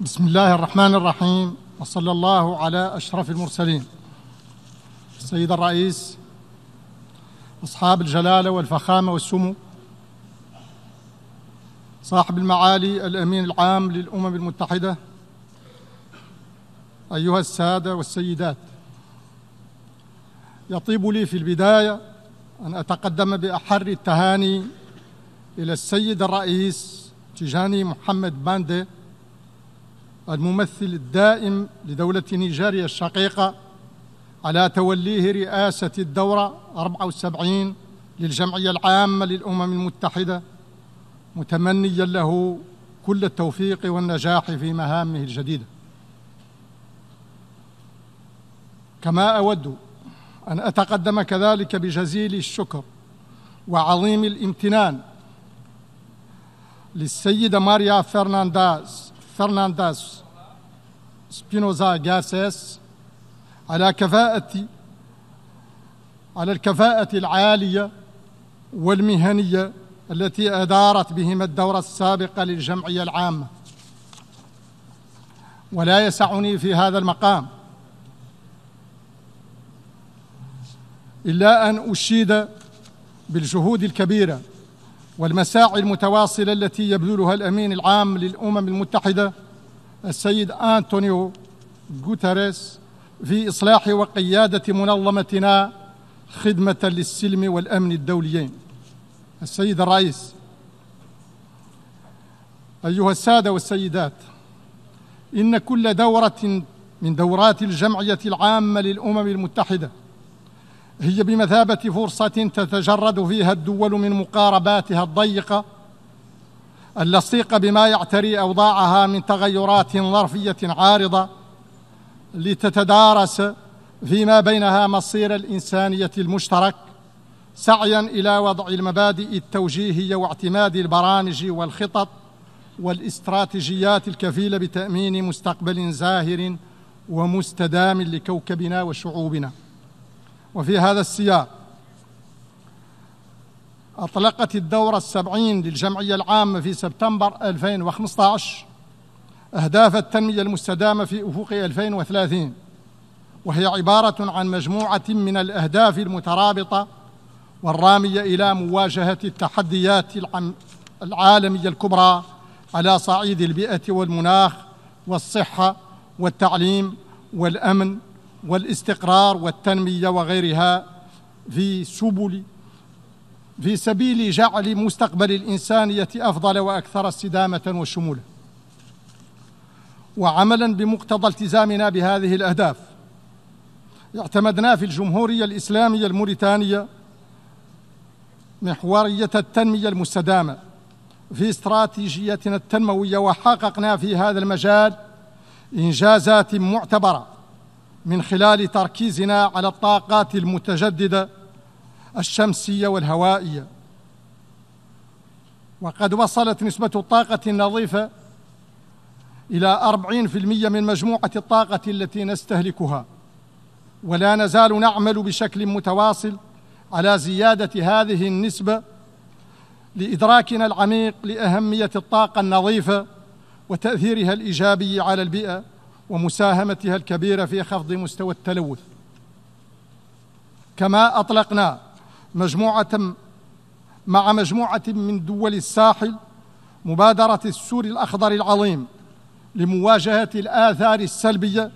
بسم الله الرحمن الرحيم وصلى الله على أشرف المرسلين. السيد الرئيس أصحاب الجلالة والفخامة والسمو صاحب المعالي الأمين العام للأمم المتحدة أيها السادة والسيدات. يطيب لي في البداية أن أتقدم بأحر التهاني إلى السيد الرئيس تيجاني محمد باندي الممثل الدائم لدولة نيجيريا الشقيقة على توليه رئاسة الدورة 74 للجمعية العامة للأمم المتحدة متمنيا له كل التوفيق والنجاح في مهامه الجديدة. كما أود أن أتقدم كذلك بجزيل الشكر وعظيم الامتنان للسيدة ماريا فرنانداز فرنانداز سبينوزا جاسيس على كفاءة على الكفاءة العالية والمهنية التي أدارت بهما الدورة السابقة للجمعية العامة. ولا يسعني في هذا المقام إلا أن أشيد بالجهود الكبيرة والمساعي المتواصلة التي يبذلها الأمين العام للأمم المتحدة السيد أنطونيو غوتاريس في إصلاح وقيادة منظمتنا خدمة للسلم والأمن الدوليين. السيد الرئيس أيها السادة والسيدات إن كل دورة من دورات الجمعية العامة للأمم المتحدة هي بمثابة فرصة تتجرد فيها الدول من مقارباتها الضيقة اللصيقة بما يعتري أوضاعها من تغيرات ظرفية عارضة لتتدارس فيما بينها مصير الإنسانية المشترك سعيا إلى وضع المبادئ التوجيهية واعتماد البرامج والخطط والاستراتيجيات الكفيلة بتأمين مستقبل زاهر ومستدام لكوكبنا وشعوبنا. وفي هذا السياق. أطلقت الدورة السبعين للجمعية العامة في سبتمبر 2015 أهداف التنمية المستدامة في أفق 2030 وهي عبارة عن مجموعة من الأهداف المترابطة والرامية إلى مواجهة التحديات العالمية الكبرى على صعيد البيئة والمناخ والصحة والتعليم والأمن والاستقرار والتنمية وغيرها في سبل في سبيل جعل مستقبل الإنسانية أفضل وأكثر استدامة وشمولا وعملا بمقتضى التزامنا بهذه الأهداف اعتمدنا في الجمهورية الإسلامية الموريتانية محورية التنمية المستدامة في استراتيجيتنا التنموية وحققنا في هذا المجال إنجازات معتبرة. من خلال تركيزنا على الطاقات المتجددة الشمسية والهوائية. وقد وصلت نسبة الطاقة النظيفة إلى أربعين في المية من مجموعة الطاقة التي نستهلكها. ولا نزال نعمل بشكل متواصل على زيادة هذه النسبة لإدراكنا العميق لأهمية الطاقة النظيفة وتأثيرها الإيجابي على البيئة. ومساهمتها الكبيرة في خفض مستوى التلوث. كما أطلقنا مجموعة مع مجموعة من دول الساحل مبادرة السور الأخضر العظيم لمواجهة الآثار السلبية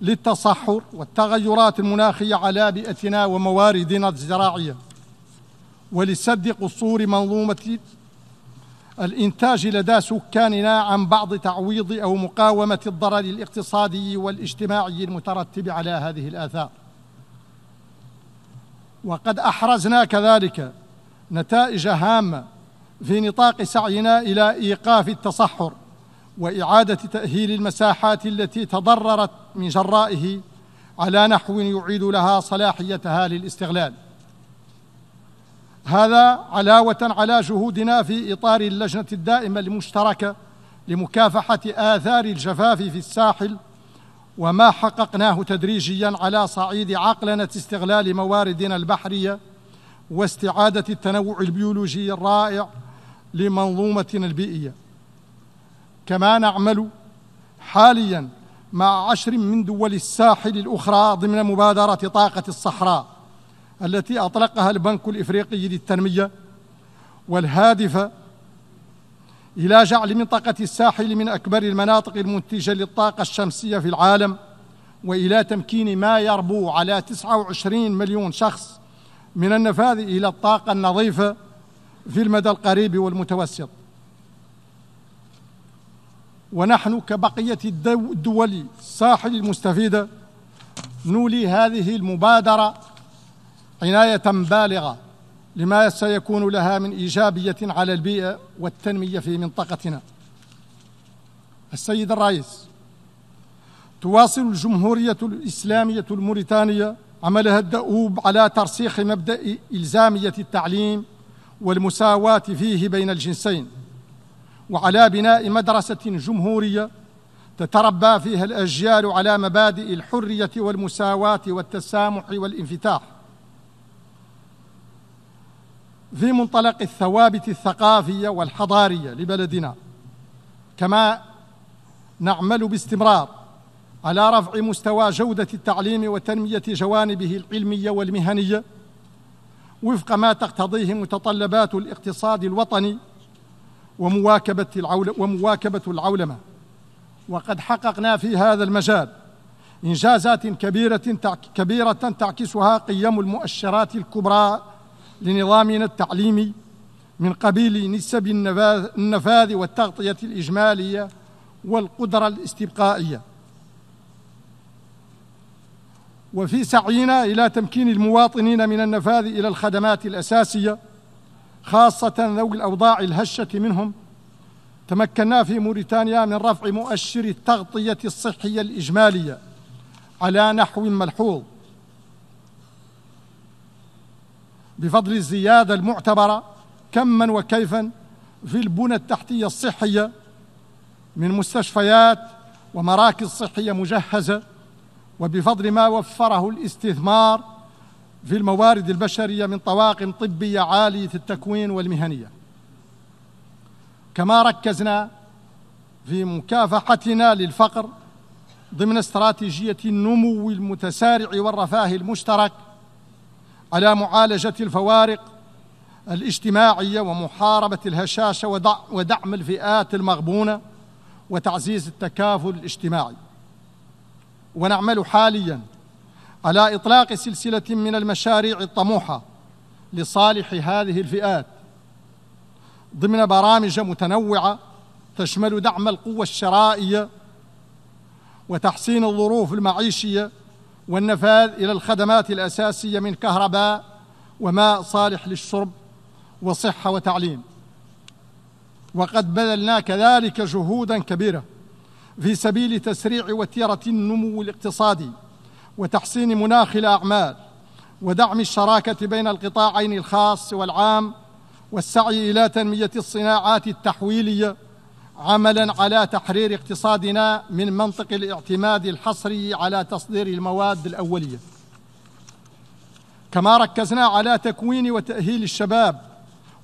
للتصحر والتغيرات المناخية على بيئتنا ومواردنا الزراعية. ولسد قصور منظومة الإنتاج لدى سكاننا عن بعض تعويض أو مقاومة الضرر الاقتصادي والاجتماعي المترتب على هذه الآثار. وقد أحرزنا كذلك نتائج هامة في نطاق سعينا إلى إيقاف التصحر وإعادة تأهيل المساحات التي تضررت من جرائه على نحو يعيد لها صلاحيتها للاستغلال. هذا علاوة على جهودنا في إطار اللجنة الدائمة المشتركة لمكافحة آثار الجفاف في الساحل وما حققناه تدريجيا على صعيد عقلنة استغلال مواردنا البحرية واستعادة التنوع البيولوجي الرائع لمنظومتنا البيئية. كما نعمل حاليا مع عشر من دول الساحل الأخرى ضمن مبادرة طاقة الصحراء. التي أطلقها البنك الإفريقي للتنمية والهادفة إلى جعل منطقة الساحل من أكبر المناطق المنتجة للطاقة الشمسية في العالم وإلى تمكين ما يربو على 29 مليون شخص من النفاذ إلى الطاقة النظيفة في المدى القريب والمتوسط. ونحن كبقية الدول الساحل المستفيدة نولي هذه المبادرة عناية بالغة لما سيكون لها من إيجابية على البيئة والتنمية في منطقتنا. السيد الرئيس تواصل الجمهورية الإسلامية الموريتانية عملها الدؤوب على ترسيخ مبدأ إلزامية التعليم والمساواة فيه بين الجنسين وعلى بناء مدرسة جمهورية تتربى فيها الأجيال على مبادئ الحرية والمساواة والتسامح والانفتاح. في منطلق الثوابت الثقافية والحضارية لبلدنا كما نعمل باستمرار على رفع مستوى جودة التعليم وتنمية جوانبه العلمية والمهنية وفق ما تقتضيه متطلبات الاقتصاد الوطني ومواكبة العول ومواكبة العولمة. وقد حققنا في هذا المجال إنجازات كبيرة كبيرة تعكسها قيم المؤشرات الكبرى لنظامنا التعليمي من قبيل نسب النفاذ والتغطية الإجمالية والقدرة الاستبقائية. وفي سعينا إلى تمكين المواطنين من النفاذ إلى الخدمات الأساسية خاصة ذوي الأوضاع الهشة منهم تمكنا في موريتانيا من رفع مؤشر التغطية الصحية الإجمالية على نحو ملحوظ. بفضل الزيادة المعتبرة كما وكيفا في البنى التحتية الصحية من مستشفيات ومراكز صحية مجهزة وبفضل ما وفره الاستثمار في الموارد البشرية من طواقم طبية عالية التكوين والمهنية. كما ركزنا في مكافحتنا للفقر ضمن استراتيجية النمو المتسارع والرفاه المشترك على معالجة الفوارق الاجتماعية ومحاربة الهشاشة ودعم الفئات المغبونة وتعزيز التكافل الاجتماعي. ونعمل حاليا على إطلاق سلسلة من المشاريع الطموحة لصالح هذه الفئات. ضمن برامج متنوعة تشمل دعم القوة الشرائية وتحسين الظروف المعيشية والنفاذ إلى الخدمات الأساسية من كهرباء وماء صالح للشرب وصحة وتعليم. وقد بذلنا كذلك جهودا كبيرة في سبيل تسريع وتيرة النمو الاقتصادي وتحسين مناخ الأعمال ودعم الشراكة بين القطاعين الخاص والعام والسعي إلى تنمية الصناعات التحويلية عملا على تحرير اقتصادنا من منطق الاعتماد الحصري على تصدير المواد الأولية. كما ركزنا على تكوين وتأهيل الشباب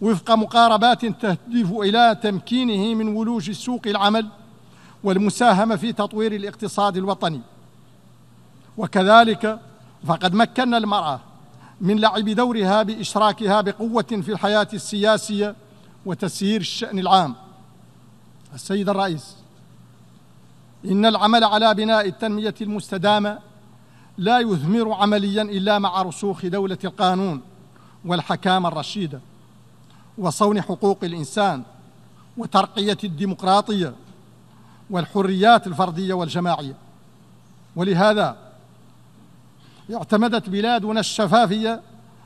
وفق مقاربات تهدف إلى تمكينه من ولوج سوق العمل والمساهمة في تطوير الاقتصاد الوطني. وكذلك فقد مكنا المرأة من لعب دورها بإشراكها بقوة في الحياة السياسية وتسيير الشأن العام. السيد الرئيس إن العمل على بناء التنمية المستدامة لا يثمر عمليا إلا مع رسوخ دولة القانون والحكامة الرشيدة وصون حقوق الإنسان وترقية الديمقراطية والحريات الفردية والجماعية. ولهذا اعتمدت بلادنا الشفافية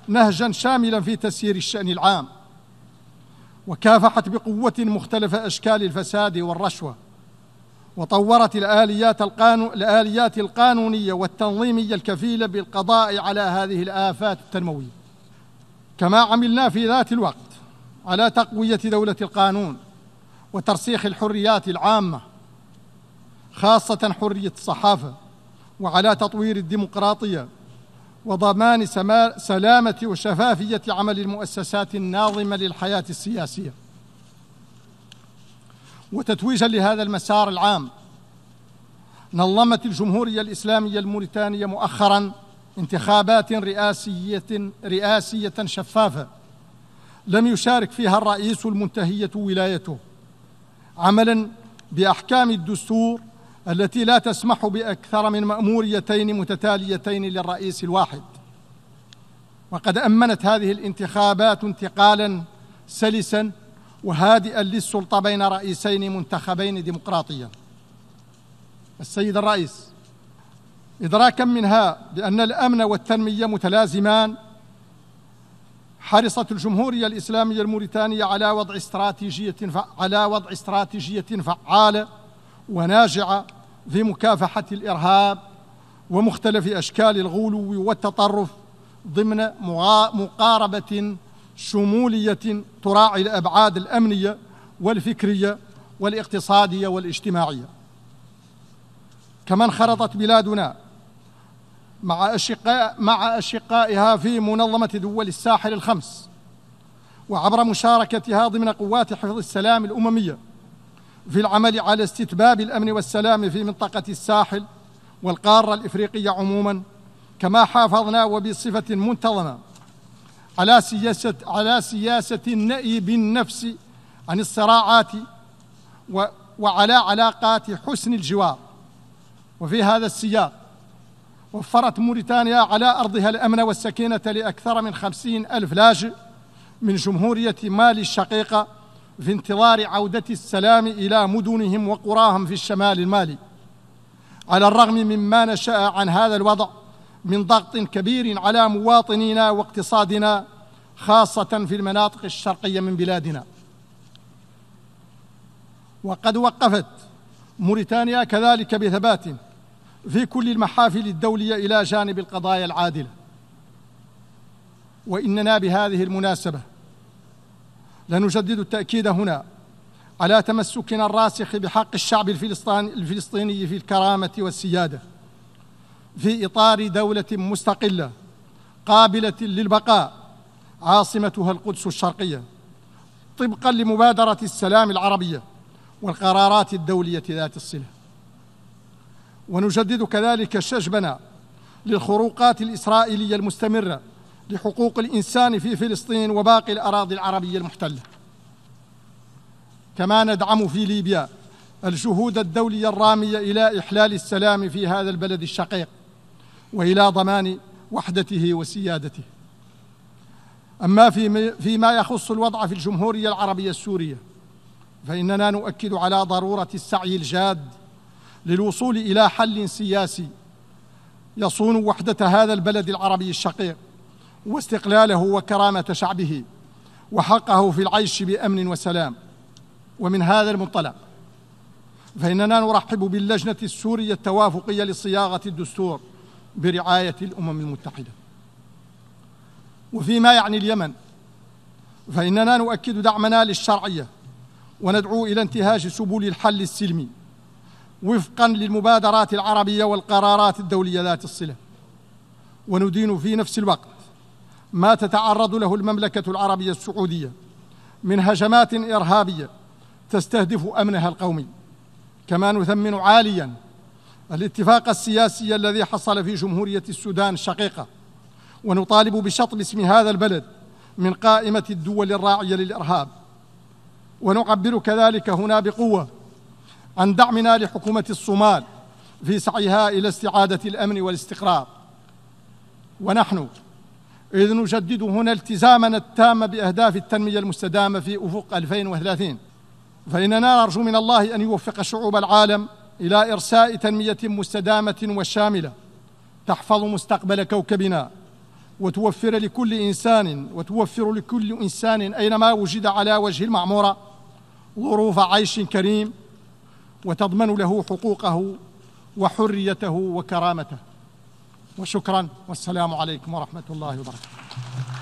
نهجا شاملا في تسيير الشأن العام. وكافحت بقوة مختلف أشكال الفساد والرشوة وطورت الآليات, القانو... الآليات القانونية والتنظيمية الكفيلة بالقضاء على هذه الآفات التنموية. كما عملنا في ذات الوقت على تقوية دولة القانون وترسيخ الحريات العامة خاصة حرية الصحافة وعلى تطوير الديمقراطية وضمان سلامة وشفافية عمل المؤسسات الناظمة للحياة السياسية. وتتويجا لهذا المسار العام نظمت الجمهورية الإسلامية الموريتانية مؤخرا انتخابات رئاسية رئاسية شفافة لم يشارك فيها الرئيس المنتهية ولايته عملا بأحكام الدستور التي لا تسمح بأكثر من مأموريتين متتاليتين للرئيس الواحد. وقد أمنت هذه الانتخابات انتقالا سلسا وهادئا للسلطة بين رئيسين منتخبين ديمقراطيا. السيد الرئيس إدراكا منها بأن الأمن والتنمية متلازمان حرصت الجمهورية الإسلامية الموريتانية على وضع استراتيجية على وضع استراتيجية فعالة وناجعة في مكافحة الإرهاب ومختلف أشكال الغلو والتطرف ضمن مقاربة شمولية تراعي الأبعاد الأمنية والفكرية والاقتصادية والاجتماعية. كما انخرطت بلادنا مع أشقاء مع أشقائها في منظمة دول الساحل الخمس وعبر مشاركتها ضمن قوات حفظ السلام الأممية في العمل على استتباب الأمن والسلام في منطقة الساحل والقارة الإفريقية عموما كما حافظنا وبصفة منتظمة على سياسة على سياسة النأي بالنفس عن الصراعات وعلى علاقات حسن الجوار. وفي هذا السياق وفرت موريتانيا على أرضها الأمن والسكينة لأكثر من خمسين ألف لاجئ من جمهورية مالي الشقيقة في انتظار عودة السلام إلى مدنهم وقراهم في الشمال المالي. على الرغم مما نشأ عن هذا الوضع من ضغط كبير على مواطنينا واقتصادنا خاصة في المناطق الشرقية من بلادنا. وقد وقفت موريتانيا كذلك بثبات في كل المحافل الدولية إلى جانب القضايا العادلة. وإننا بهذه المناسبة لنجدد التأكيد هنا. على تمسكنا الراسخ بحق الشعب الفلسطيني في الكرامة والسيادة. في إطار دولة مستقلة قابلة للبقاء عاصمتها القدس الشرقية. طبقا لمبادرة السلام العربية والقرارات الدولية ذات الصلة. ونجدد كذلك شجبنا للخروقات الإسرائيلية المستمرة لحقوق الإنسان في فلسطين وباقي الأراضي العربية المحتلة. كما ندعم في ليبيا الجهود الدولية الرامية إلى إحلال السلام في هذا البلد الشقيق وإلى ضمان وحدته وسيادته. أما فيما يخص الوضع في الجمهورية العربية السورية فإننا نؤكد على ضرورة السعي الجاد للوصول إلى حل سياسي يصون وحدة هذا البلد العربي الشقيق. واستقلاله وكرامة شعبه وحقه في العيش بأمن وسلام. ومن هذا المنطلق فإننا نرحب باللجنة السورية التوافقية لصياغة الدستور برعاية الأمم المتحدة. وفيما يعني اليمن فإننا نؤكد دعمنا للشرعية وندعو إلى انتهاج سبل الحل السلمي وفقا للمبادرات العربية والقرارات الدولية ذات الصلة. وندين في نفس الوقت ما تتعرض له المملكة العربية السعودية من هجمات إرهابية تستهدف أمنها القومي. كما نثمن عاليا الاتفاق السياسي الذي حصل في جمهورية السودان الشقيقة ونطالب بشطب اسم هذا البلد من قائمة الدول الراعية للإرهاب. ونعبر كذلك هنا بقوة عن دعمنا لحكومة الصومال في سعيها إلى استعادة الأمن والاستقرار. ونحن إذ نجدد هنا التزامنا التام بأهداف التنمية المستدامة في أفق 2030 فإننا نرجو من الله أن يوفق شعوب العالم إلى إرساء تنمية مستدامة وشاملة تحفظ مستقبل كوكبنا وتوفر لكل إنسان وتوفر لكل إنسان أينما وجد على وجه المعمورة ظروف عيش كريم وتضمن له حقوقه وحريته وكرامته. وشكرا. والسلام عليكم ورحمة الله وبركاته.